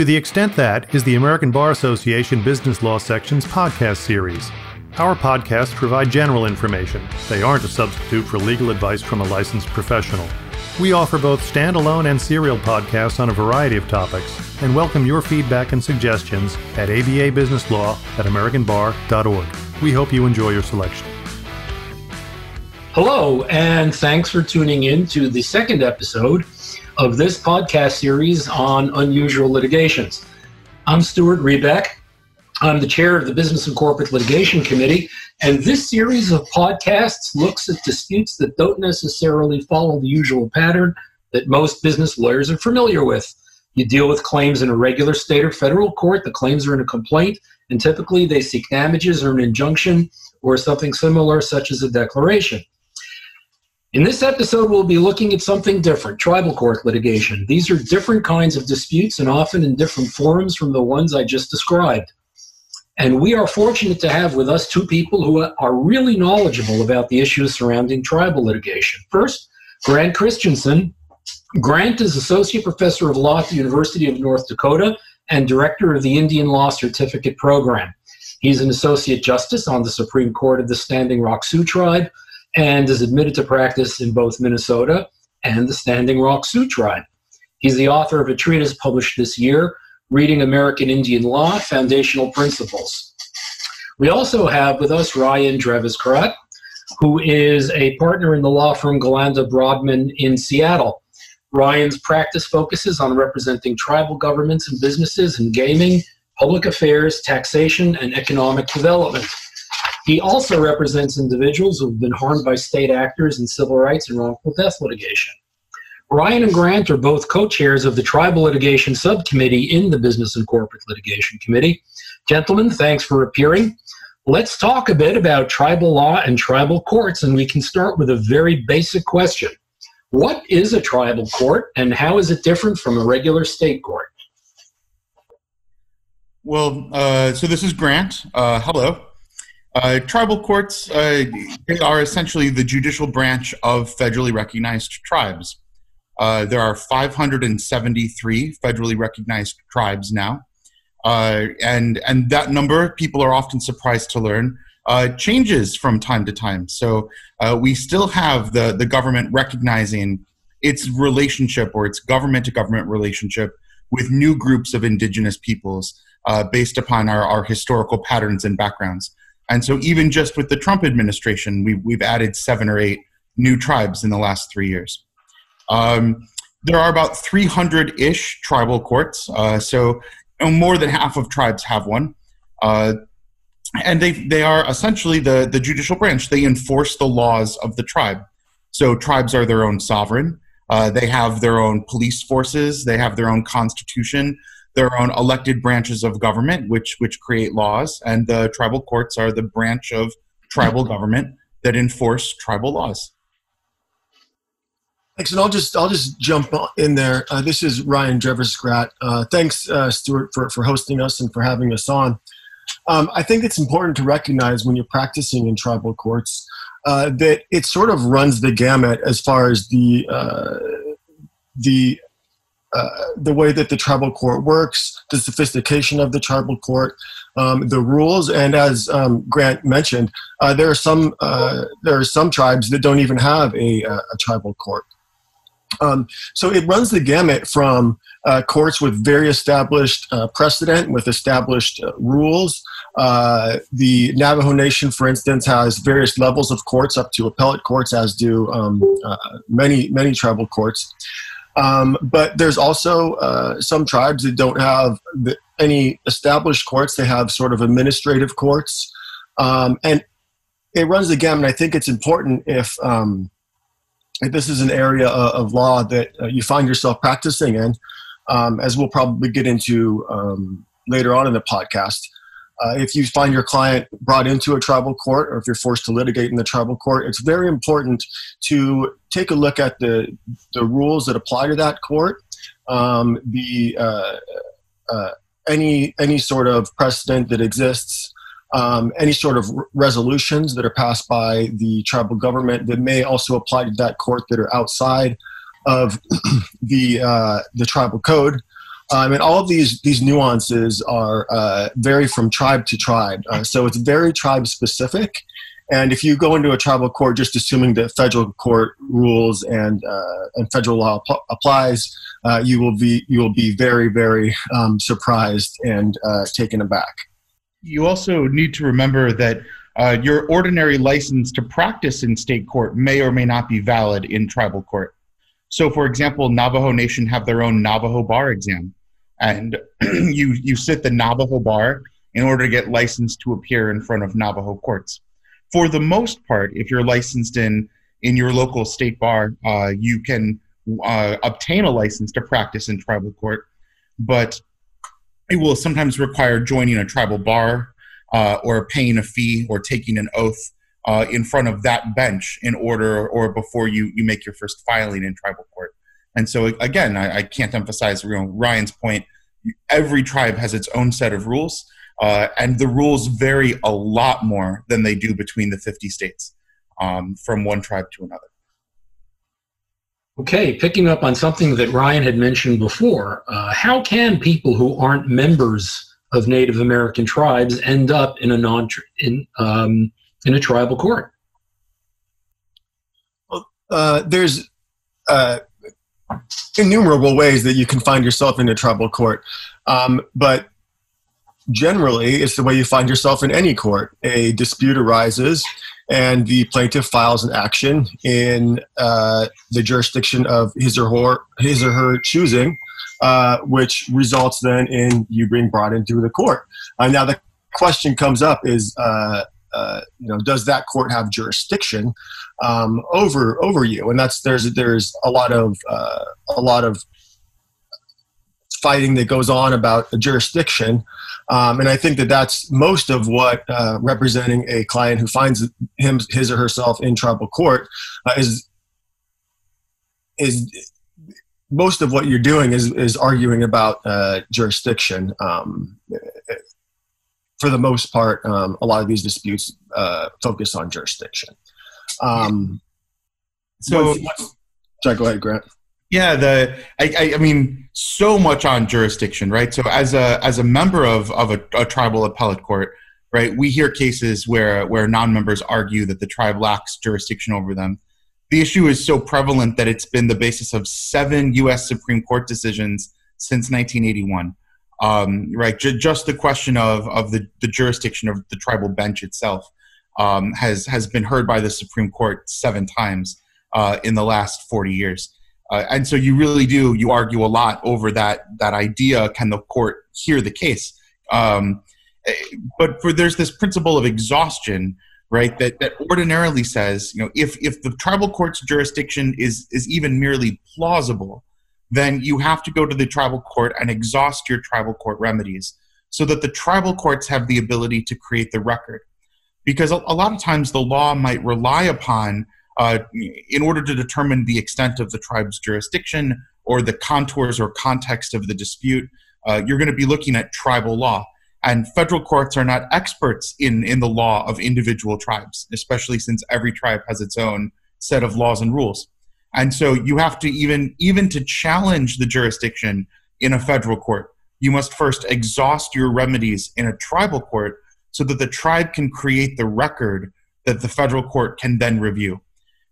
To the extent that is the American Bar Association Business Law Section's podcast series. Our podcasts provide general information. They aren't a substitute for legal advice from a licensed professional. We offer both standalone and serial podcasts on a variety of topics and welcome your feedback and suggestions at ababusinesslaw at americanbar.org. We hope you enjoy your selection. Hello, and thanks for tuning in to the second episode of this podcast series on unusual litigations. I'm Stuart Rebeck. I'm the chair of the Business and Corporate Litigation Committee, and this series of podcasts looks at disputes that don't necessarily follow the usual pattern that most business lawyers are familiar with. You deal with claims in a regular state or federal court, the claims are in a complaint, and typically they seek damages or an injunction or something similar, such as a declaration. In this episode, we'll be looking at something different tribal court litigation. These are different kinds of disputes and often in different forms from the ones I just described. And we are fortunate to have with us two people who are really knowledgeable about the issues surrounding tribal litigation. First, Grant Christensen. Grant is Associate Professor of Law at the University of North Dakota and Director of the Indian Law Certificate Program. He's an Associate Justice on the Supreme Court of the Standing Rock Sioux Tribe and is admitted to practice in both Minnesota and the Standing Rock Sioux Tribe. He's the author of a treatise published this year Reading American Indian Law Foundational Principles. We also have with us Ryan Drevis who is a partner in the law firm Galanda Broadman in Seattle. Ryan's practice focuses on representing tribal governments and businesses in gaming, public affairs, taxation, and economic development. He also represents individuals who have been harmed by state actors in civil rights and wrongful death litigation. Ryan and Grant are both co chairs of the Tribal Litigation Subcommittee in the Business and Corporate Litigation Committee. Gentlemen, thanks for appearing. Let's talk a bit about tribal law and tribal courts, and we can start with a very basic question What is a tribal court, and how is it different from a regular state court? Well, uh, so this is Grant. Uh, hello. Uh, tribal courts uh, they are essentially the judicial branch of federally recognized tribes. Uh, there are 573 federally recognized tribes now. Uh, and, and that number, people are often surprised to learn, uh, changes from time to time. So uh, we still have the, the government recognizing its relationship or its government to government relationship with new groups of indigenous peoples based upon our, our historical patterns and backgrounds. And so, even just with the Trump administration, we've, we've added seven or eight new tribes in the last three years. Um, there are about 300 ish tribal courts. Uh, so you know, more than half of tribes have one. Uh, and they, they are essentially the, the judicial branch. They enforce the laws of the tribe. So tribes are their own sovereign. Uh, they have their own police forces. They have their own constitution, their own elected branches of government, which which create laws. And the tribal courts are the branch of tribal government that enforce tribal laws. Thanks, and I'll just I'll just jump in there. Uh, this is Ryan Drevis Uh, thanks, uh, Stuart, for for hosting us and for having us on. Um, I think it's important to recognize when you're practicing in tribal courts uh, that it sort of runs the gamut as far as the uh, the uh, the way that the tribal court works, the sophistication of the tribal court, um, the rules, and as um, Grant mentioned, uh, there are some uh, there are some tribes that don't even have a, a tribal court. Um, so it runs the gamut from uh, courts with very established uh, precedent, with established uh, rules. Uh, the Navajo Nation, for instance, has various levels of courts up to appellate courts, as do um, uh, many many tribal courts. Um, but there's also uh, some tribes that don't have the, any established courts; they have sort of administrative courts, um, and it runs the gamut. I think it's important if um, this is an area of law that uh, you find yourself practicing in, um, as we'll probably get into um, later on in the podcast. Uh, if you find your client brought into a tribal court or if you're forced to litigate in the tribal court, it's very important to take a look at the, the rules that apply to that court, um, the, uh, uh, any, any sort of precedent that exists, um, any sort of resolutions that are passed by the tribal government that may also apply to that court that are outside of the uh, the tribal code. Um, and all of these these nuances are uh, vary from tribe to tribe. Uh, so it's very tribe specific. And if you go into a tribal court just assuming that federal court rules and uh, and federal law ap- applies, uh, you will be you will be very very um, surprised and uh, taken aback. You also need to remember that uh, your ordinary license to practice in state court may or may not be valid in tribal court. So, for example, Navajo Nation have their own Navajo bar exam, and you you sit the Navajo bar in order to get licensed to appear in front of Navajo courts. For the most part, if you're licensed in in your local state bar, uh, you can uh, obtain a license to practice in tribal court, but it will sometimes require joining a tribal bar uh, or paying a fee or taking an oath uh, in front of that bench in order or before you, you make your first filing in tribal court. And so, again, I, I can't emphasize you know, Ryan's point. Every tribe has its own set of rules, uh, and the rules vary a lot more than they do between the 50 states um, from one tribe to another. Okay, picking up on something that Ryan had mentioned before, uh, how can people who aren't members of Native American tribes end up in a non in um, in a tribal court? Well, uh, there's uh, innumerable ways that you can find yourself in a tribal court, um, but generally, it's the way you find yourself in any court. A dispute arises, and the plaintiff files an action in uh, the jurisdiction of his or her his or her choosing uh, which results then in you being brought into the court. Uh, now the question comes up is, uh, uh, you know, does that court have jurisdiction um, over over you? And that's there's there's a lot of uh, a lot of fighting that goes on about jurisdiction. Um, and I think that that's most of what uh, representing a client who finds him, his or herself in tribal court uh, is is most of what you're doing is is arguing about uh, jurisdiction. Um, for the most part, um, a lot of these disputes uh, focus on jurisdiction. Um, so, what's, sorry, go ahead, Grant. Yeah, the I, I, mean, so much on jurisdiction, right? So, as a as a member of of a, a tribal appellate court, right, we hear cases where where non-members argue that the tribe lacks jurisdiction over them the issue is so prevalent that it's been the basis of seven U.S. Supreme Court decisions since 1981. Um, right, J- just the question of of the, the jurisdiction of the tribal bench itself um, has has been heard by the Supreme Court seven times uh, in the last 40 years. Uh, and so you really do you argue a lot over that that idea. Can the court hear the case? Um, eh, but for there's this principle of exhaustion right that, that ordinarily says you know if if the tribal court's jurisdiction is is even merely plausible then you have to go to the tribal court and exhaust your tribal court remedies so that the tribal courts have the ability to create the record. Because a, a lot of times the law might rely upon uh, in order to determine the extent of the tribe's jurisdiction or the contours or context of the dispute uh, you're going to be looking at tribal law and federal courts are not experts in, in the law of individual tribes, especially since every tribe has its own set of laws and rules. And so you have to even even to challenge the jurisdiction in a federal court, you must first exhaust your remedies in a tribal court so that the tribe can create the record that the federal court can then review.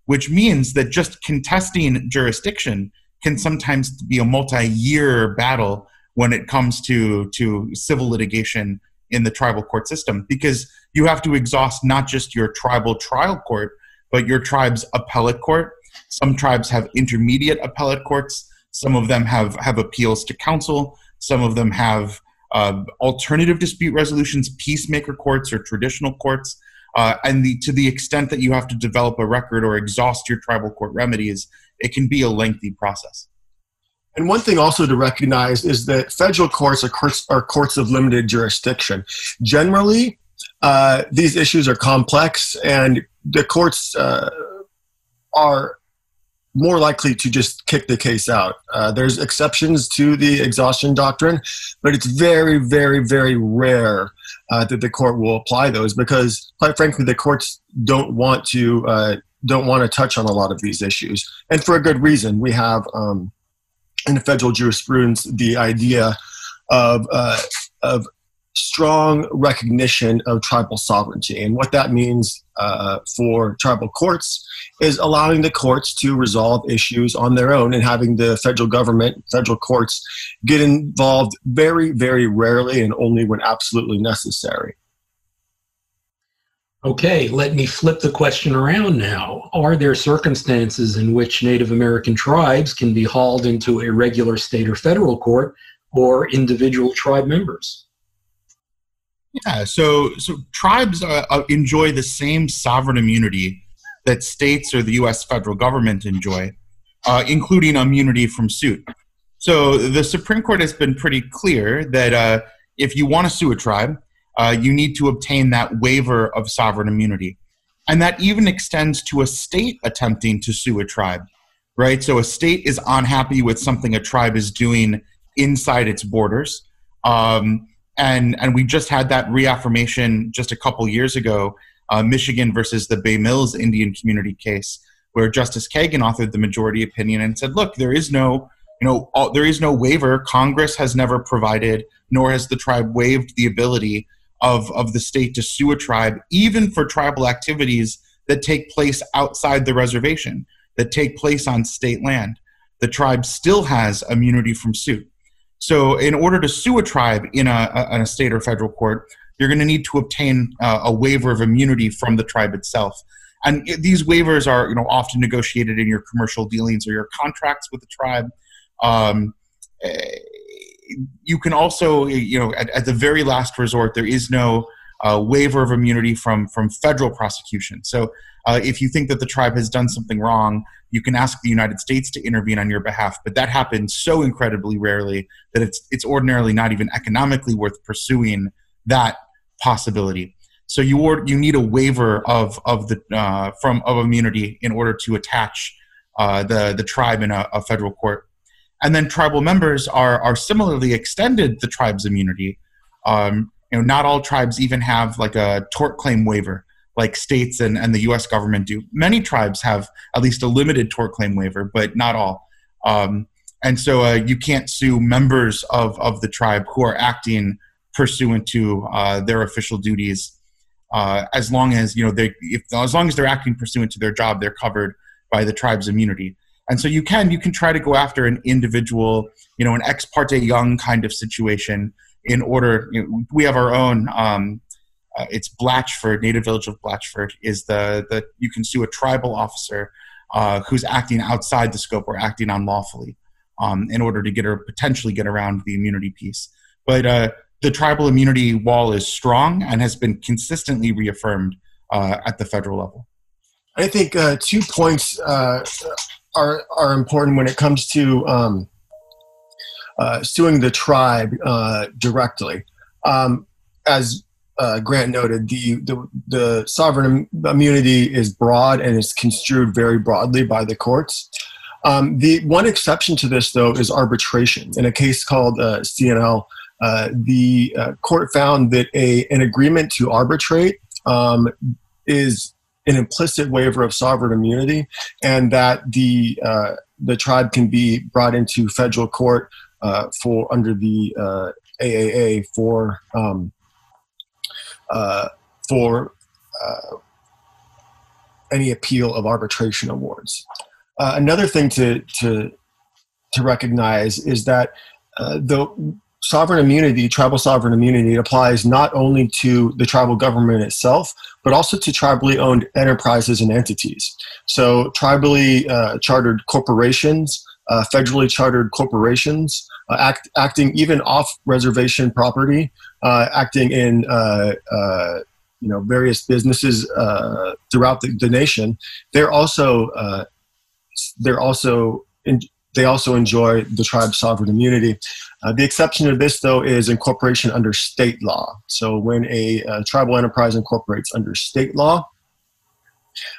Which means that just contesting jurisdiction can sometimes be a multi-year battle when it comes to to civil litigation in the tribal court system because you have to exhaust not just your tribal trial court but your tribe's appellate court. Some tribes have intermediate appellate courts. Some of them have have appeals to council some of them have uh, alternative dispute resolutions peacemaker courts or traditional courts uh, and the, to the extent that you have to develop a record or exhaust your tribal court remedies it can be a lengthy process and one thing also to recognize is that federal courts are courts, are courts of limited jurisdiction. Generally, uh, these issues are complex, and the courts uh, are more likely to just kick the case out. Uh, there's exceptions to the exhaustion doctrine, but it's very, very, very rare uh, that the court will apply those because, quite frankly, the courts don't want to uh, don't want to touch on a lot of these issues, and for a good reason. We have um, in the federal jurisprudence the idea of uh, of strong recognition of tribal sovereignty. And what that means uh, for tribal courts is allowing the courts to resolve issues on their own and having the federal government, federal courts, get involved very, very rarely and only when absolutely necessary. Okay, let me flip the question around now. Are there circumstances in which Native American tribes can be hauled into a regular state or federal court or individual tribe members? Yeah, so so tribes uh, uh, enjoy the same sovereign immunity that states or the U.S. federal government enjoy, uh, including immunity from suit. So the Supreme Court has been pretty clear that uh, if you want to sue a tribe, uh, you need to obtain that waiver of sovereign immunity, and that even extends to a state attempting to sue a tribe. Right, so a state is unhappy with something a tribe is doing inside its borders. Um, and and we just had that reaffirmation just a couple years ago, uh, Michigan versus the Bay Mills Indian community case, where Justice Kagan authored the majority opinion and said, "Look, there is no." You know, all, there is no waiver. Congress has never provided, nor has the tribe waived the ability of, of the state to sue a tribe, even for tribal activities that take place outside the reservation, that take place on state land. The tribe still has immunity from suit. So, in order to sue a tribe in a, a, state or federal court, you're going to need to obtain uh, a waiver of immunity from the tribe itself. And these waivers are, you know, often negotiated in your commercial dealings or your contracts with the tribe. Um, eh, you can also, you know, at, at, the very last resort, there is no uh, waiver of immunity from from federal prosecution. So, uh, if you think that the tribe has done something wrong, you can ask the United States to intervene on your behalf, but that happens so incredibly rarely that it's it's ordinarily not even economically worth pursuing that possibility. So you or, you need a waiver of of the uh, from of immunity in order to attach uh, the the tribe in a, a, federal court, and then tribal members are are similarly extended the tribe's immunity. Um, you know, not all tribes even have like a tort claim waiver like states and, and the US government do. Many tribes have at least a limited tort claim waiver, but not all. Um, and so uh, you can't sue members of, of the tribe who are acting pursuant to uh, their official duties uh, as long as you know they if as long as they're acting pursuant to their job they're covered by the tribe's immunity and so you can you can try to go after an individual you know an ex parte young kind of situation in order you know, we have our own um, uh, it's Blatchford, native village of Blatchford, is the, the you can sue a tribal officer uh, who's acting outside the scope or acting unlawfully um, in order to get or potentially get around the immunity piece. But uh, the tribal immunity wall is strong and has been consistently reaffirmed uh, at the federal level. I think uh, two points uh, are are important when it comes to um, suing the tribe directly. Um, as uh, Grant noted, the, the, the sovereign immunity is broad and is construed very broadly by the courts. Um, the one exception to this, though, is arbitration. In a case called uh, C&L, uh, the uh, court found that a, an agreement to arbitrate um, is an implicit waiver of sovereign immunity, and that the uh, the tribe can be brought into federal court uh, for under the AAA for um, uh, for uh, any appeal of arbitration awards. Uh, another thing to, to, to recognize is that uh, the sovereign immunity, tribal sovereign immunity, applies not only to the tribal government itself, but also to tribally owned enterprises and entities. So, tribally uh, chartered corporations, uh, federally chartered corporations, uh, act, acting even off reservation property, uh, acting in uh, uh, you know various businesses uh, throughout the, the, nation. They're also they're also in, they also enjoy the tribe's sovereign immunity. the exception to this, though, is incorporation under state law. So when a tribal enterprise incorporates under state law,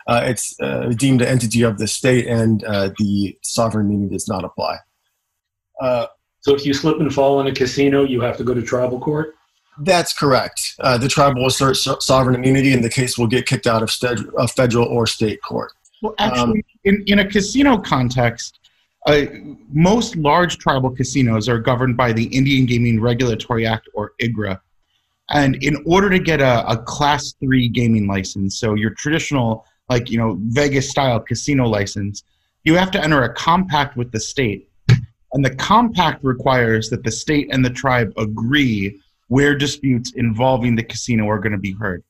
uh, it's uh, deemed an entity of the state and uh, the sovereign immunity does not apply. So if you slip and fall in a casino, you have to go to tribal court? That's correct. Uh, the tribe will assert so- sovereign immunity, and the case will get kicked out of, st- federal or state court. Well, actually, um, in, in a casino context, uh, most large tribal casinos are governed by the Indian Gaming Regulatory Act, or IGRA. And in order to get a, a class three gaming license, so your traditional, like, you know, Vegas style casino license, you have to enter a compact with the state. And the compact requires that the state and the tribe agree where disputes involving the casino are going to be heard.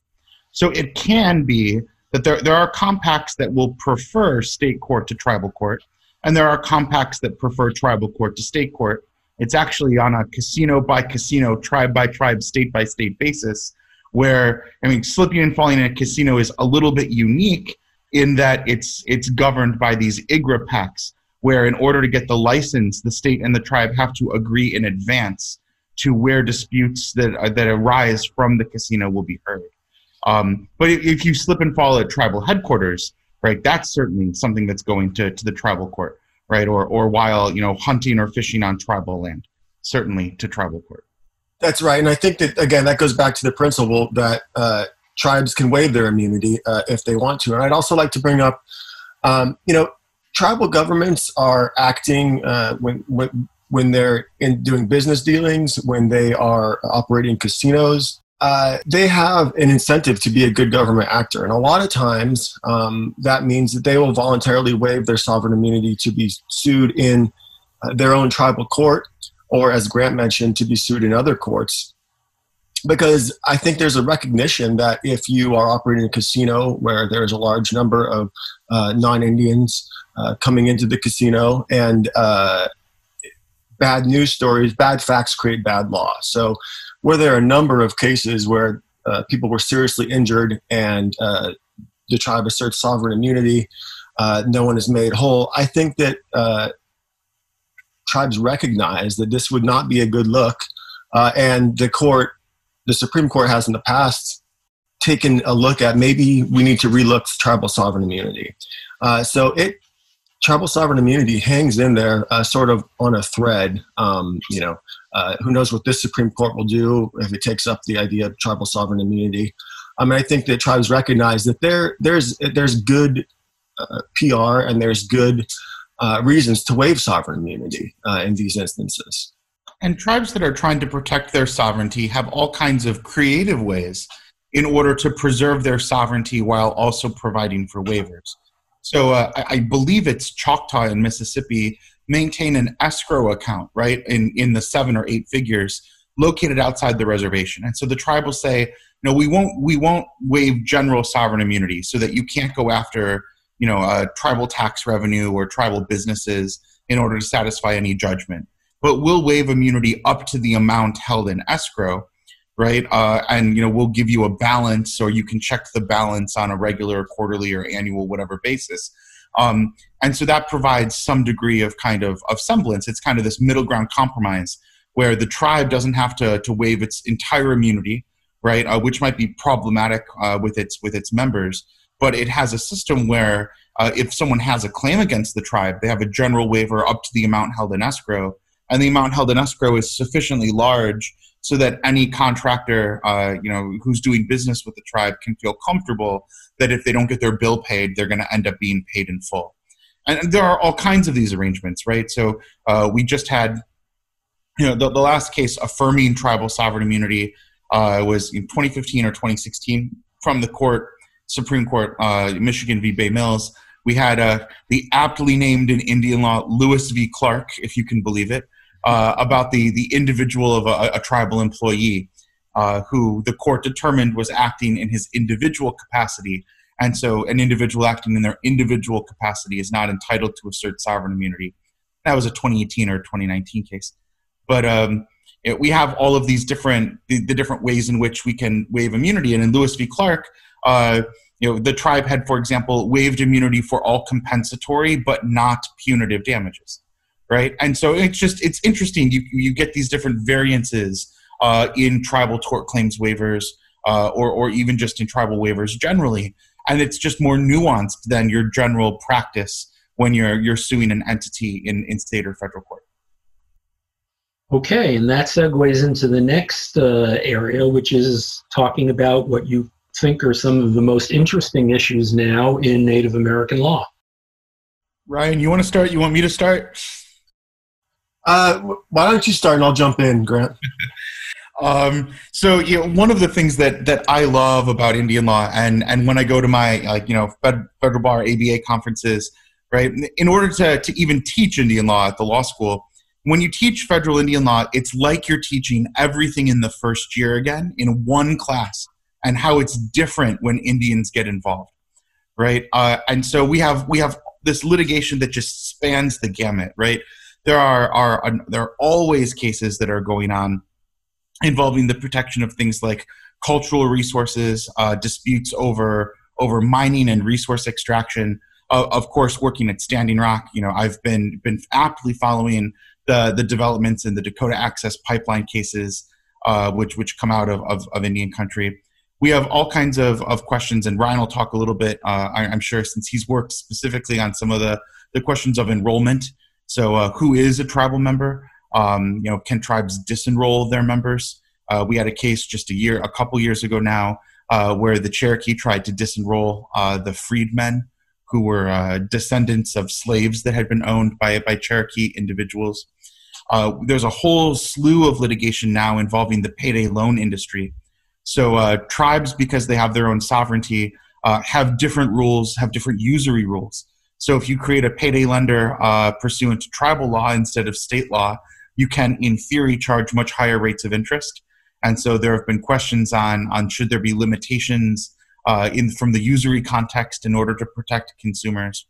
So it can be that there, there are compacts that will prefer state court to tribal court, and there are compacts that prefer tribal court to state court. It's actually on a casino by casino, tribe by tribe, state by state basis, where I mean, slipping and falling in a casino is a little bit unique in that it's it's governed by these IGRA pacts, where in order to get the license, the state and the tribe have to agree in advance to where disputes that uh, that arise from the casino will be heard. Um, but if you slip and fall at tribal headquarters, right, that's certainly something that's going to, to the tribal court, right, or or while you know hunting or fishing on tribal land, certainly to tribal court. That's right, and I think that again that goes back to the principle that uh, tribes can waive their immunity uh, if they want to. And I'd also like to bring up, um, you know, tribal governments are acting uh, when, when when they're in doing business dealings, when they are operating casinos, uh, they have an incentive to be a good government actor. And a lot of times um, that means that they will voluntarily waive their sovereign immunity to be sued in uh, their own tribal court, or as Grant mentioned, to be sued in other courts. Because I think there's a recognition that if you are operating a casino where there's a large number of uh, non Indians uh, coming into the casino and uh, bad news stories, bad facts create bad law. So, where there are a number of cases where uh, people were seriously injured and uh, the tribe asserts sovereign immunity, uh, no one is made whole. I think that tribes recognize that this would not be a good look, and the court, the Supreme Court, has in the past taken a look at maybe we need to relook tribal sovereign immunity. Uh, so it tribal sovereign immunity hangs in there uh, sort of on a thread. Um, you know, uh, who knows what this Supreme Court will do if it takes up the idea of tribal sovereign immunity. I mean, I think that tribes recognize that there there's there's good uh, PR and there's good uh, reasons to waive sovereign immunity uh, in these instances. And tribes that are trying to protect their sovereignty have all kinds of creative ways in order to preserve their sovereignty while also providing for waivers. So uh, I, I, believe it's Choctaw in Mississippi maintain an escrow account, right, in, in the seven or eight figures located outside the reservation. And so the tribe will say, no, we won't, we won't waive general sovereign immunity so that you can't go after, you know, uh, tribal tax revenue or tribal businesses in order to satisfy any judgment. But we'll waive immunity up to the amount held in escrow right? Uh, and you know we'll give you a balance, or you can check the balance on a regular, quarterly, or annual, whatever basis. Um, and so that provides some degree of kind of, of semblance. It's kind of this middle ground compromise where the tribe doesn't have to, to waive its entire immunity, right? Uh, which might be problematic uh, with its with its members, but it has a system where uh, if someone has a claim against the tribe, they have a general waiver up to the amount held in escrow, and the amount held in escrow is sufficiently large so that any contractor, uh, you know, who's doing business with the tribe can feel comfortable that if they don't get their bill paid, they're going to end up being paid in full. And there are all kinds of these arrangements, right? So uh, we just had, you know, the, the last case affirming tribal sovereign immunity uh, was in 2015 or 2016 from the court, Supreme Court, uh, Michigan v. Bay Mills. We had uh, the aptly named in Indian law Lewis v. Clark, if you can believe it uh, about the the individual of a, a tribal employee uh, who the court determined was acting in his individual capacity, and so an individual acting in their individual capacity is not entitled to assert sovereign immunity. That was a 2018 or 2019 case, but um, it, we have all of these different the, the, different ways in which we can waive immunity, and in Lewis v. Clark. Uh, you know, the tribe had, for example, waived immunity for all compensatory but not punitive damages right? And so it's just it's interesting. You you get these different variances uh, in tribal tort claims waivers, uh, or or even just in tribal waivers generally, and it's just more nuanced than your general practice when you're you're suing an entity in in state or federal court. Okay, and that segues into the next uh, area, which is talking about what you think are some of the most interesting issues now in Native American law. Ryan, you want to start? You want me to start? Uh, why don't you start and I'll jump in, Grant? um, so you know, one of the things that that I love about Indian law, and and when I go to my like you know Fed, federal bar ABA conferences, right? In order to to even teach Indian law at the law school, when you teach federal Indian law, it's like you're teaching everything in the first year again in one class, and how it's different when Indians get involved, right? Uh, and so we have we have this litigation that just spans the gamut, right? There are, are there are always cases that are going on involving the protection of things like cultural resources, uh, disputes over over mining and resource extraction. Uh, of course, working at Standing Rock, you know, I've been been aptly following the the developments in the Dakota Access Pipeline cases, uh, which which come out of, of, of Indian country we have all kinds of, of questions, and Ryan will talk a little bit, uh, I, am sure, since he's worked specifically on some of the, the questions of enrollment. So, uh, who is a tribal member? Um, you know, can tribes disenroll their members? Uh, we had a case just a year, a couple years ago now, uh, where the Cherokee tried to disenroll uh, the freedmen who were uh, descendants of slaves that had been owned by, by Cherokee individuals. there's a whole slew of litigation now involving the payday loan industry so uh, tribes, because they have their own sovereignty, uh, have different rules, have different usury rules. So if you create a payday lender uh, pursuant to tribal law instead of state law, you can, in theory, charge much higher rates of interest. And so there have been questions on on should there be limitations uh, in from the usury context in order to protect consumers.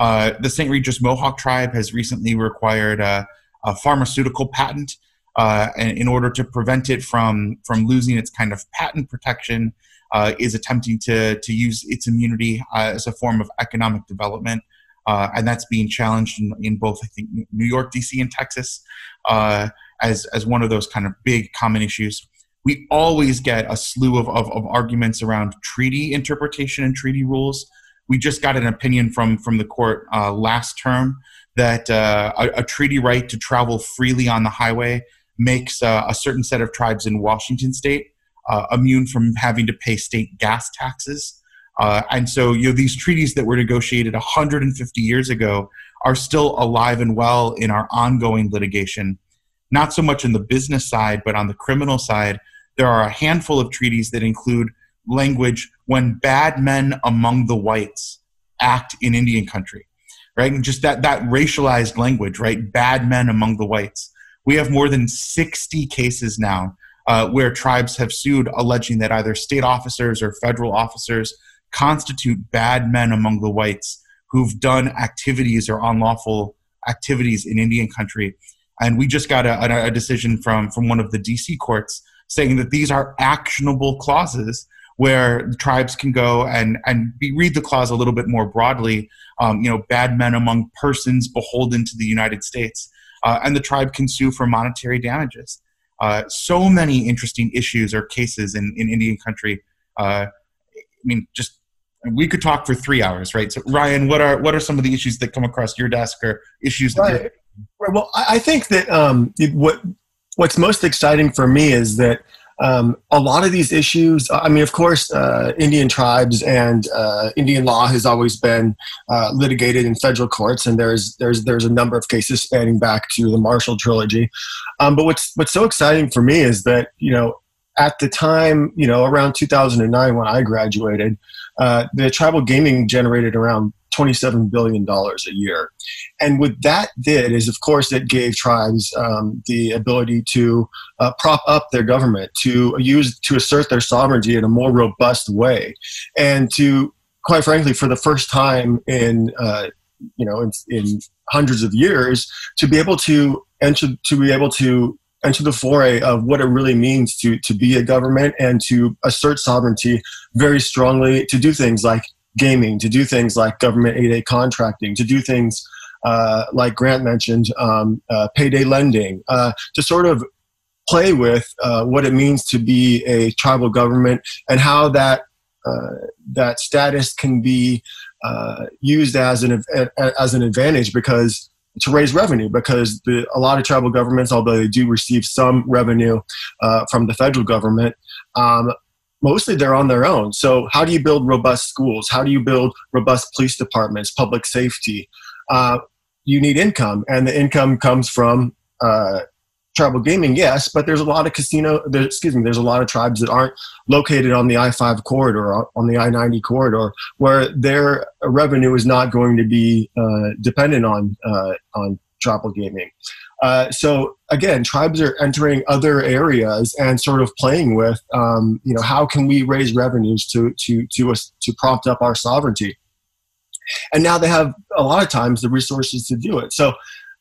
Uh, the St. Regis Mohawk tribe has recently required a, a pharmaceutical patent uh, in order to prevent it from from losing its kind of patent protection, uh, is attempting to to use its immunity uh, as a form of economic development, uh, and that's being challenged in, in, both I think New York, D.C., and Texas uh, as as one of those kind of big common issues. We always get a slew of, of, of arguments around treaty interpretation and treaty rules. We just got an opinion from from the court uh, last term that a, a treaty right to travel freely on the highway makes uh, a certain set of tribes in Washington state uh, immune from having to pay state gas taxes. Uh, and so, you know, these treaties that were negotiated 150 years ago are still alive and well in our ongoing litigation. Not so much in the business side, but on the criminal side, there are a handful of treaties that include language when bad men among the whites act in Indian country, right? And just that that racialized language, right? Bad men among the whites. We have more than 60 cases now uh, where tribes have sued alleging that either state officers or federal officers constitute bad men among the whites who've done activities or unlawful activities in Indian country. And we just got a, a decision from, from one of the DC courts saying that these are actionable clauses where tribes can go and and be, read the clause a little bit more broadly. Um, you know, bad men among persons beholden to the United States uh, and the tribe can sue for monetary damages. Uh, so many interesting issues or cases in, in Indian country. Uh, I mean, just we could talk for three hours, right? So, Ryan, what are what are some of the issues that come across your desk or issues? Right. right. Well, I think that um, what what's most exciting for me is that um, a lot of these issues, I mean, of course, uh, Indian tribes and uh, Indian law has always been uh, litigated in federal courts, and there's there's there's a number of cases spanning back to the Marshall trilogy. Um, but what's what's so exciting for me is that you know at the time, you know, around 2009 when I graduated, uh, the tribal gaming generated around $27 billion a year. And what that did is, of course, it gave tribes um, the ability to uh, prop up their government, to use, to assert their sovereignty in a more robust way, and to, quite frankly, for the first time in, uh, you know, in, in hundreds of years, to be able to enter, to be able to enter the foray of what it really means to to be a government and to assert sovereignty very strongly to do things like gaming, to do things like government 8A contracting, to do things uh, like Grant mentioned, um, uh, payday lending, uh, to sort of play with uh, what it means to be a tribal government and how that uh, that status can be uh, used as an as an advantage because to raise revenue because the, a lot of tribal governments, although they do receive some revenue from the federal government, um, mostly they're on their own. So, how do you build robust schools? How do you build robust police departments, public safety? uh, you need income, and the income comes from uh, tribal gaming, yes, but there's a lot of casino. There, excuse me. There's a lot of tribes that aren't located on the I-5 corridor, on the I-90 corridor, where their revenue is not going to be uh, dependent on uh, on tribal gaming. Uh, so again, tribes are entering other areas and sort of playing with, um, you know, how can we raise revenues to to to us to prompt up our sovereignty? And now they have a lot of times the resources to do it. So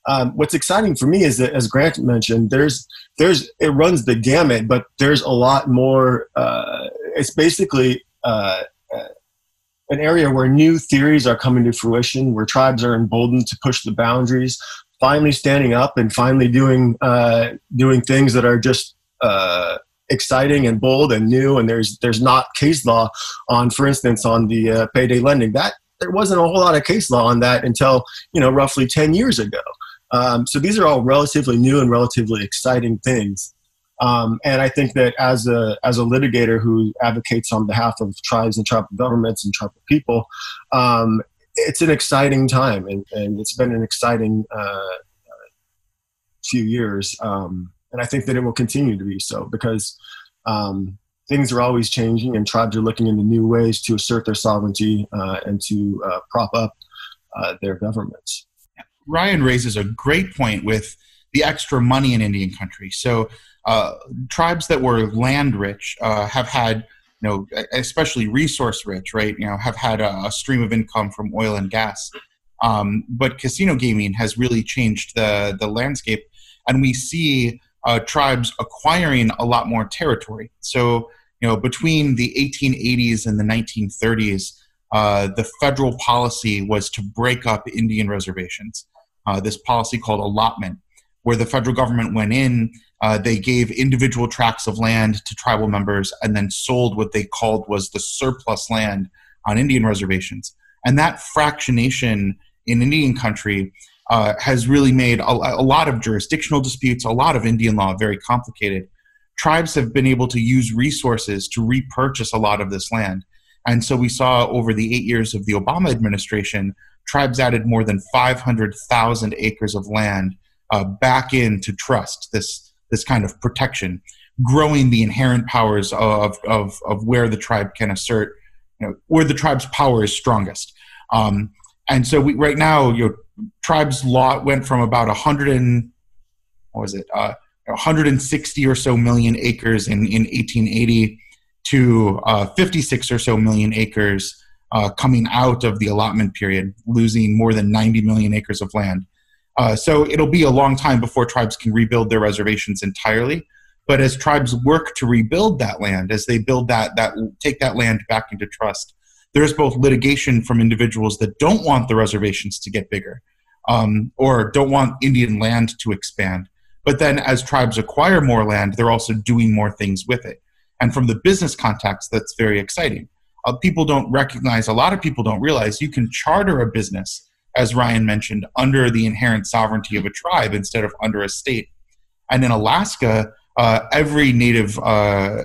um, what's exciting for me is that, as Grant mentioned, there's there's it runs the gamut, but there's a lot more. Uh, it's basically uh, uh, an area where new theories are coming to fruition, where tribes are emboldened to push the boundaries, finally standing up and finally doing uh, doing things that are just uh, exciting and bold and new. And there's there's not case law on, for instance, on the uh, payday lending that there wasn't a whole lot of case law on that until you know roughly 10 years ago um, so these are all relatively new and relatively exciting things. Um, and I think that as a as a litigator who advocates on behalf of tribes and tribal governments and tribal people, um, it's an exciting time, and, and it's been an exciting uh, few years. Um, and I think that it will continue to be so because um, things are always changing, and tribes are looking into new ways to assert their sovereignty uh, and to uh, prop up uh, their governments. Ryan raises a great point with the extra money in Indian country. So uh, tribes that were land rich uh, have had, know, especially resource rich, right? You know, have had a, a stream of income from oil and gas. Um, but casino gaming has really changed the the landscape, and we see uh, tribes acquiring a lot more territory. So you know, between the 1880s and the 1930s. Uh, the federal policy was to break up Indian reservations uh, this policy called allotment, where the federal government went in, uh, they gave individual tracts of land to tribal members and then sold what they called was the surplus land on Indian reservations. And that fractionation in Indian country uh, has really made a, a, lot of jurisdictional disputes, a lot of Indian law very complicated. Tribes have been able to use resources to repurchase a lot of this land. And so we saw over the eight years of the Obama administration tribes added more than 500,000 acres of land uh, back into trust, this, this kind of protection, growing the inherent powers of, of, of where the tribe can assert, you know, where the tribe's power is strongest. Um, and so we, right now, you know, tribes lot went from about 100 and, what was it, uh, 160 or so million acres in, in 1880 to uh, 56 or so million acres uh, coming out of the allotment period, losing more than 90 million acres of land. Uh, so it'll be a long time before tribes can rebuild their reservations entirely. But as tribes work to rebuild that land, as they build that, that take that land back into trust, there's both litigation from individuals that don't want the reservations to get bigger um, or don't want Indian land to expand. But then as tribes acquire more land, they're also doing more things with it. And from the business context, that's very exciting uh, people don't recognize, a lot of people don't realize you can charter a business, as Ryan mentioned, under the inherent sovereignty of a tribe instead of under a state. And in Alaska, uh, every native, uh,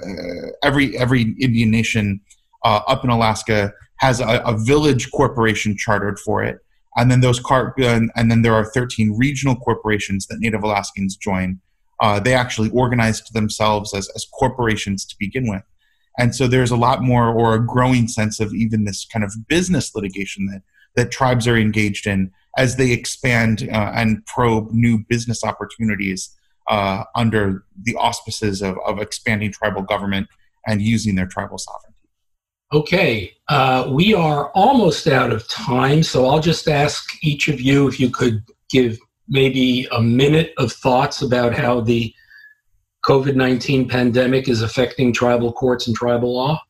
every every Indian nation uh, up in Alaska has a, a, village corporation chartered for it, and then those car- and, and, then there are 13 regional corporations that Native Alaskans join. Uh, they actually organized themselves as, as corporations to begin with. And so there's a lot more or a growing sense of even this kind of business litigation that, that tribes are engaged in as they expand uh, and probe new business opportunities uh, under the auspices of, of expanding tribal government and using their tribal sovereignty. Okay, uh, we are almost out of time, so I'll just ask each of you if you could give maybe a minute of thoughts about how the COVID 19 pandemic is affecting tribal courts and tribal law?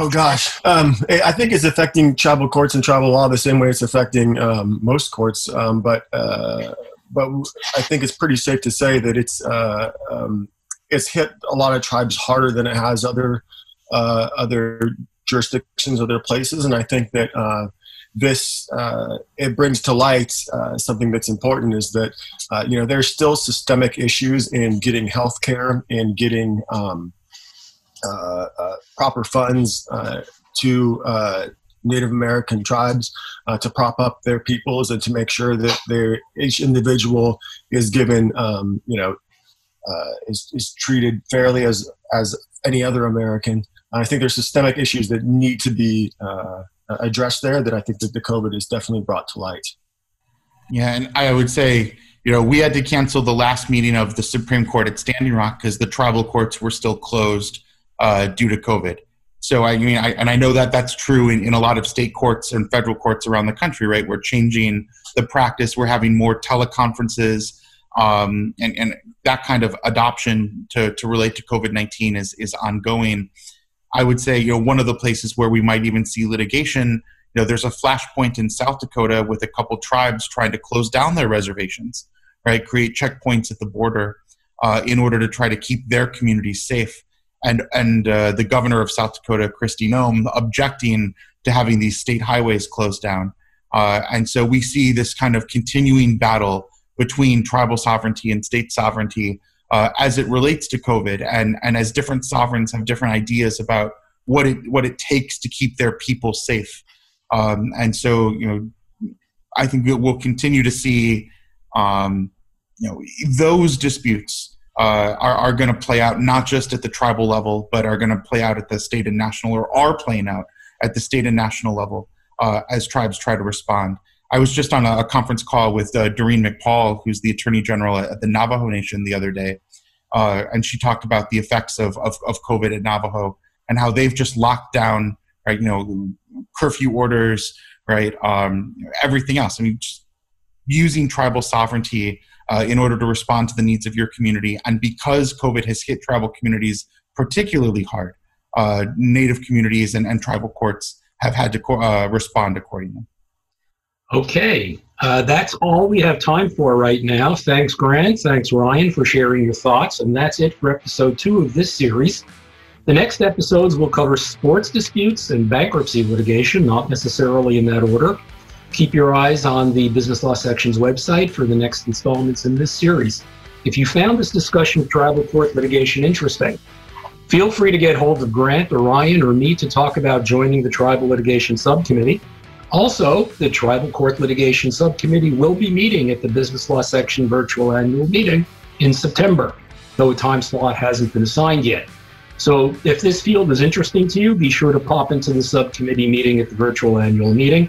Oh gosh, um, I think it's affecting tribal courts and tribal law the same way it's affecting um, most courts. Um, but uh, but I think it's pretty safe to say that it's uh, um, it's hit a lot of tribes harder than it has other uh, other jurisdictions, other places, and I think that uh, this uh, it brings to light uh, something that's important is that you know there's still systemic issues in getting health care and getting um, proper funds uh, to Native American tribes uh, to prop up their peoples and to make sure that their each individual is given, um, you know, uh, is, is treated fairly as as any other American. I think there's systemic issues that need to be uh, addressed there that I think that the COVID has definitely brought to light. Yeah, and I would say, you know, we had to cancel the last meeting of the Supreme Court at Standing Rock because the tribal courts were still closed uh, due to COVID. So I mean, I, and I know that that's true in, in a lot of state courts and federal courts around the country, right? We're changing the practice. We're having more teleconferences, um, and, and that kind of adoption to, to relate to COVID nineteen is is ongoing. I would say, you know, one of the places where we might even see litigation, you know, there's a flashpoint in South Dakota with a couple tribes trying to close down their reservations, right? Create checkpoints at the border uh, in order to try to keep their communities safe. And and uh, the governor of South Dakota, Kristi Noem, objecting to having these state highways closed down. Uh, and so we see this kind of continuing battle between tribal sovereignty and state sovereignty uh, as it relates to COVID, and and as different sovereigns have different ideas about what it what it takes to keep their people safe, um, and so you know, I think we'll continue to see, um, you know, those disputes uh, are are going to play out not just at the tribal level, but are going to play out at the state and national, or are playing out at the state and national level uh, as tribes try to respond. I was just on a, a conference call with uh, Doreen McPaul, who's the Attorney General at the Navajo Nation the other day, uh, and she talked about the effects of, of, of COVID at Navajo and how they've just locked down, right? You know, curfew orders, right? Um, everything else. I mean, just using tribal sovereignty uh, in order to respond to the needs of your community. And because COVID has hit tribal communities particularly hard, uh, Native communities and, and tribal courts have had to co- uh, respond accordingly. Okay, uh, that's all we have time for right now. Thanks, Grant. Thanks, Ryan, for sharing your thoughts. And that's it for episode two of this series. The next episodes will cover sports disputes and bankruptcy litigation, not necessarily in that order. Keep your eyes on the Business Law Section's website for the next installments in this series. If you found this discussion of tribal court litigation interesting, feel free to get hold of Grant or Ryan or me to talk about joining the Tribal Litigation Subcommittee. Also, the Tribal Court Litigation Subcommittee will be meeting at the Business Law Section virtual annual meeting in September, though a time slot hasn't been assigned yet. So, if this field is interesting to you, be sure to pop into the subcommittee meeting at the virtual annual meeting.